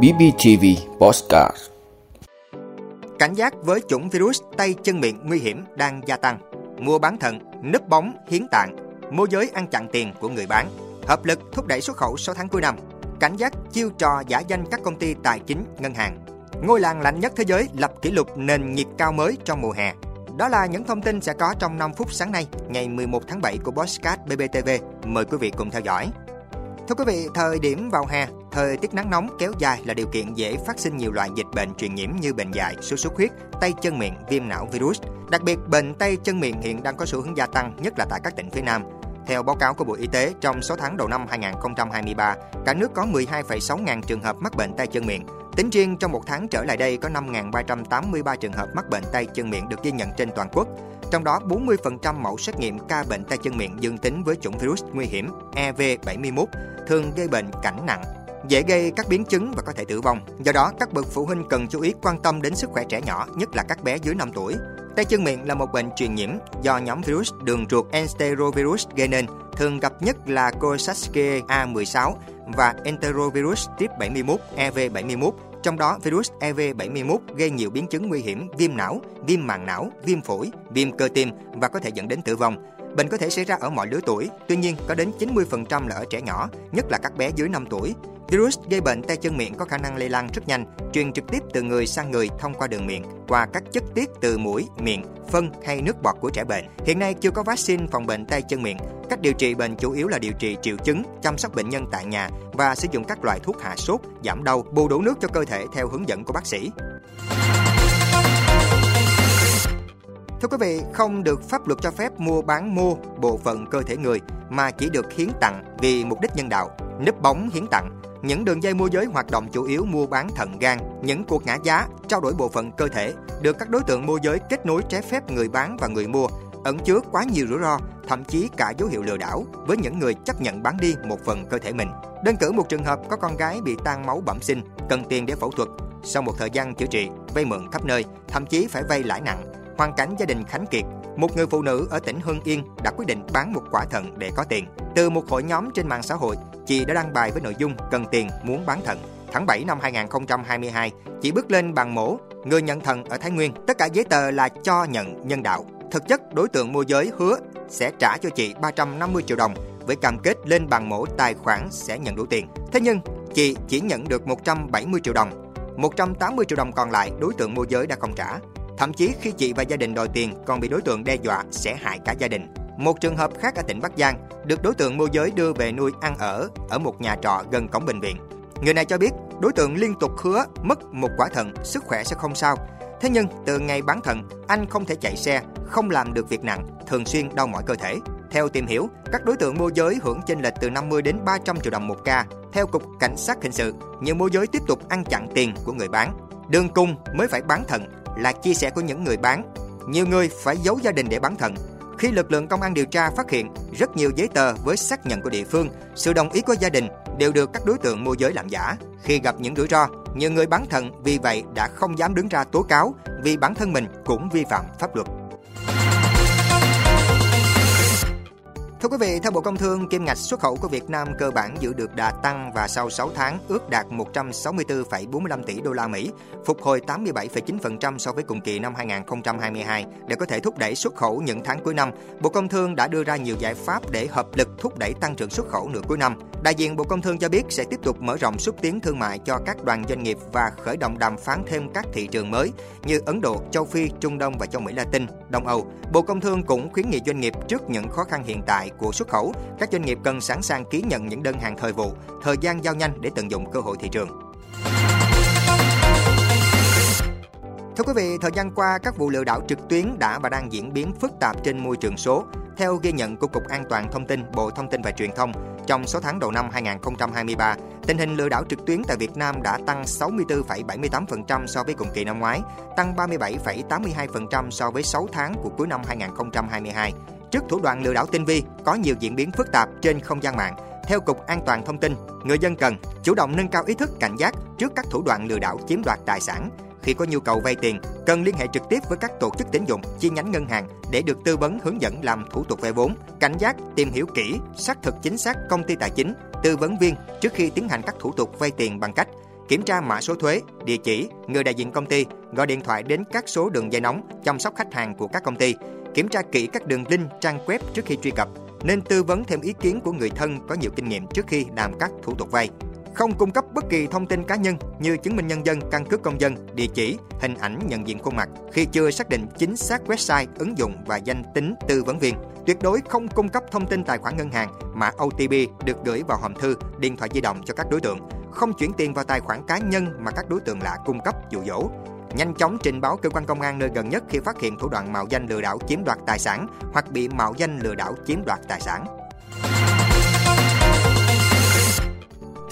BBTV Postcard Cảnh giác với chủng virus tay chân miệng nguy hiểm đang gia tăng. Mua bán thận, nứt bóng, hiến tạng, môi giới ăn chặn tiền của người bán. Hợp lực thúc đẩy xuất khẩu 6 tháng cuối năm. Cảnh giác chiêu trò giả danh các công ty tài chính, ngân hàng. Ngôi làng lạnh nhất thế giới lập kỷ lục nền nhiệt cao mới trong mùa hè. Đó là những thông tin sẽ có trong 5 phút sáng nay, ngày 11 tháng 7 của Bosscat BBTV. Mời quý vị cùng theo dõi. Thưa quý vị, thời điểm vào hè, thời tiết nắng nóng kéo dài là điều kiện dễ phát sinh nhiều loại dịch bệnh truyền nhiễm như bệnh dại, sốt xuất huyết, tay chân miệng, viêm não virus. Đặc biệt, bệnh tay chân miệng hiện đang có xu hướng gia tăng, nhất là tại các tỉnh phía Nam. Theo báo cáo của Bộ Y tế, trong 6 tháng đầu năm 2023, cả nước có 12,6 ngàn trường hợp mắc bệnh tay chân miệng. Tính riêng trong một tháng trở lại đây có 5.383 trường hợp mắc bệnh tay chân miệng được ghi nhận trên toàn quốc. Trong đó 40% mẫu xét nghiệm ca bệnh tay chân miệng dương tính với chủng virus nguy hiểm EV71 thường gây bệnh cảnh nặng, dễ gây các biến chứng và có thể tử vong. Do đó, các bậc phụ huynh cần chú ý quan tâm đến sức khỏe trẻ nhỏ, nhất là các bé dưới 5 tuổi. Tay chân miệng là một bệnh truyền nhiễm do nhóm virus đường ruột enterovirus gây nên, thường gặp nhất là Coxsackie A16 và enterovirus tiếp 71 EV71 trong đó, virus EV71 gây nhiều biến chứng nguy hiểm viêm não, viêm màng não, viêm phổi, viêm cơ tim và có thể dẫn đến tử vong. Bệnh có thể xảy ra ở mọi lứa tuổi, tuy nhiên có đến 90% là ở trẻ nhỏ, nhất là các bé dưới 5 tuổi. Virus gây bệnh tay chân miệng có khả năng lây lan rất nhanh, truyền trực tiếp từ người sang người thông qua đường miệng, qua các chất tiết từ mũi, miệng, phân hay nước bọt của trẻ bệnh. Hiện nay chưa có vaccine phòng bệnh tay chân miệng. Cách điều trị bệnh chủ yếu là điều trị triệu chứng, chăm sóc bệnh nhân tại nhà và sử dụng các loại thuốc hạ sốt, giảm đau, bù đủ nước cho cơ thể theo hướng dẫn của bác sĩ. Thưa quý vị, không được pháp luật cho phép mua bán mô bộ phận cơ thể người mà chỉ được hiến tặng vì mục đích nhân đạo, nấp bóng hiến tặng. Những đường dây môi giới hoạt động chủ yếu mua bán thận gan, những cuộc ngã giá, trao đổi bộ phận cơ thể được các đối tượng môi giới kết nối trái phép người bán và người mua, ẩn chứa quá nhiều rủi ro, thậm chí cả dấu hiệu lừa đảo với những người chấp nhận bán đi một phần cơ thể mình. Đơn cử một trường hợp có con gái bị tan máu bẩm sinh, cần tiền để phẫu thuật. Sau một thời gian chữa trị, vay mượn khắp nơi, thậm chí phải vay lãi nặng, hoàn cảnh gia đình khánh kiệt, một người phụ nữ ở tỉnh Hưng Yên đã quyết định bán một quả thận để có tiền. Từ một hội nhóm trên mạng xã hội, chị đã đăng bài với nội dung cần tiền muốn bán thận. Tháng 7 năm 2022, chị bước lên bàn mổ, người nhận thận ở Thái Nguyên. Tất cả giấy tờ là cho nhận nhân đạo. Thực chất, đối tượng môi giới hứa sẽ trả cho chị 350 triệu đồng với cam kết lên bàn mổ tài khoản sẽ nhận đủ tiền. Thế nhưng, chị chỉ nhận được 170 triệu đồng. 180 triệu đồng còn lại đối tượng môi giới đã không trả. Thậm chí khi chị và gia đình đòi tiền còn bị đối tượng đe dọa sẽ hại cả gia đình. Một trường hợp khác ở tỉnh Bắc Giang được đối tượng môi giới đưa về nuôi ăn ở ở một nhà trọ gần cổng bệnh viện. Người này cho biết đối tượng liên tục hứa mất một quả thận, sức khỏe sẽ không sao. Thế nhưng từ ngày bán thận, anh không thể chạy xe, không làm được việc nặng, thường xuyên đau mỏi cơ thể. Theo tìm hiểu, các đối tượng môi giới hưởng chênh lệch từ 50 đến 300 triệu đồng một ca. Theo Cục Cảnh sát Hình sự, nhiều môi giới tiếp tục ăn chặn tiền của người bán. Đường cung mới phải bán thận là chia sẻ của những người bán. Nhiều người phải giấu gia đình để bán thận. Khi lực lượng công an điều tra phát hiện rất nhiều giấy tờ với xác nhận của địa phương, sự đồng ý của gia đình đều được các đối tượng môi giới làm giả. Khi gặp những rủi ro, nhiều người bán thận vì vậy đã không dám đứng ra tố cáo vì bản thân mình cũng vi phạm pháp luật. Thưa quý vị, theo Bộ Công Thương, kim ngạch xuất khẩu của Việt Nam cơ bản giữ được đà tăng và sau 6 tháng ước đạt 164,45 tỷ đô la Mỹ, phục hồi 87,9% so với cùng kỳ năm 2022. Để có thể thúc đẩy xuất khẩu những tháng cuối năm, Bộ Công Thương đã đưa ra nhiều giải pháp để hợp lực thúc đẩy tăng trưởng xuất khẩu nửa cuối năm. Đại diện Bộ Công Thương cho biết sẽ tiếp tục mở rộng xúc tiến thương mại cho các đoàn doanh nghiệp và khởi động đàm phán thêm các thị trường mới như Ấn Độ, châu Phi, Trung Đông và châu Mỹ Latin, Đông Âu. Bộ Công Thương cũng khuyến nghị doanh nghiệp trước những khó khăn hiện tại của xuất khẩu, các doanh nghiệp cần sẵn sàng ký nhận những đơn hàng thời vụ, thời gian giao nhanh để tận dụng cơ hội thị trường. Thưa quý vị, thời gian qua các vụ lừa đảo trực tuyến đã và đang diễn biến phức tạp trên môi trường số. Theo ghi nhận của Cục An toàn Thông tin, Bộ Thông tin và Truyền thông, trong 6 tháng đầu năm 2023, tình hình lừa đảo trực tuyến tại Việt Nam đã tăng 64,78% so với cùng kỳ năm ngoái, tăng 37,82% so với 6 tháng của cuối năm 2022. Trước thủ đoạn lừa đảo tinh vi có nhiều diễn biến phức tạp trên không gian mạng, theo Cục An toàn Thông tin, người dân cần chủ động nâng cao ý thức cảnh giác trước các thủ đoạn lừa đảo chiếm đoạt tài sản. Khi có nhu cầu vay tiền, cần liên hệ trực tiếp với các tổ chức tín dụng, chi nhánh ngân hàng để được tư vấn hướng dẫn làm thủ tục vay vốn. Cảnh giác, tìm hiểu kỹ, xác thực chính xác công ty tài chính, tư vấn viên trước khi tiến hành các thủ tục vay tiền bằng cách kiểm tra mã số thuế, địa chỉ, người đại diện công ty, gọi điện thoại đến các số đường dây nóng chăm sóc khách hàng của các công ty, kiểm tra kỹ các đường link trang web trước khi truy cập, nên tư vấn thêm ý kiến của người thân có nhiều kinh nghiệm trước khi làm các thủ tục vay. Không cung cấp bất kỳ thông tin cá nhân như chứng minh nhân dân, căn cước công dân, địa chỉ, hình ảnh nhận diện khuôn mặt khi chưa xác định chính xác website, ứng dụng và danh tính tư vấn viên. Tuyệt đối không cung cấp thông tin tài khoản ngân hàng, mã OTP được gửi vào hòm thư, điện thoại di động cho các đối tượng. Không chuyển tiền vào tài khoản cá nhân mà các đối tượng lạ cung cấp, dụ dỗ nhanh chóng trình báo cơ quan công an nơi gần nhất khi phát hiện thủ đoạn mạo danh lừa đảo chiếm đoạt tài sản hoặc bị mạo danh lừa đảo chiếm đoạt tài sản.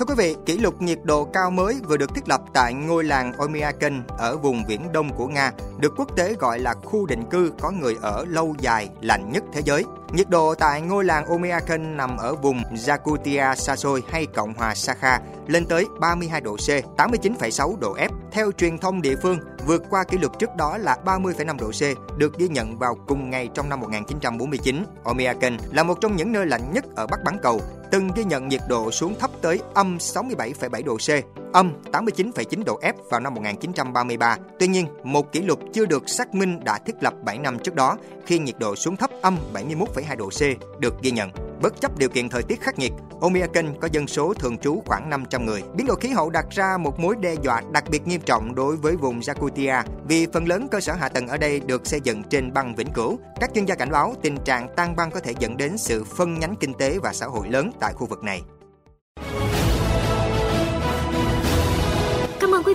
Thưa quý vị, kỷ lục nhiệt độ cao mới vừa được thiết lập tại ngôi làng Omiaken ở vùng viễn đông của Nga, được quốc tế gọi là khu định cư có người ở lâu dài lạnh nhất thế giới. Nhiệt độ tại ngôi làng Omiaken nằm ở vùng Yakutia Sasoy hay Cộng hòa Sakha lên tới 32 độ C, 89,6 độ F. Theo truyền thông địa phương, vượt qua kỷ lục trước đó là 30,5 độ C, được ghi nhận vào cùng ngày trong năm 1949. Omiaken là một trong những nơi lạnh nhất ở Bắc Bán Cầu, từng ghi nhận nhiệt độ xuống thấp tới âm 67,7 độ C, âm 89,9 độ F vào năm 1933. Tuy nhiên, một kỷ lục chưa được xác minh đã thiết lập 7 năm trước đó khi nhiệt độ xuống thấp âm 71,2 độ C được ghi nhận. Bất chấp điều kiện thời tiết khắc nghiệt, Omiaken có dân số thường trú khoảng 500 người. Biến đổi khí hậu đặt ra một mối đe dọa đặc biệt nghiêm trọng đối với vùng Yakutia vì phần lớn cơ sở hạ tầng ở đây được xây dựng trên băng vĩnh cửu. Các chuyên gia cảnh báo tình trạng tan băng có thể dẫn đến sự phân nhánh kinh tế và xã hội lớn tại khu vực này.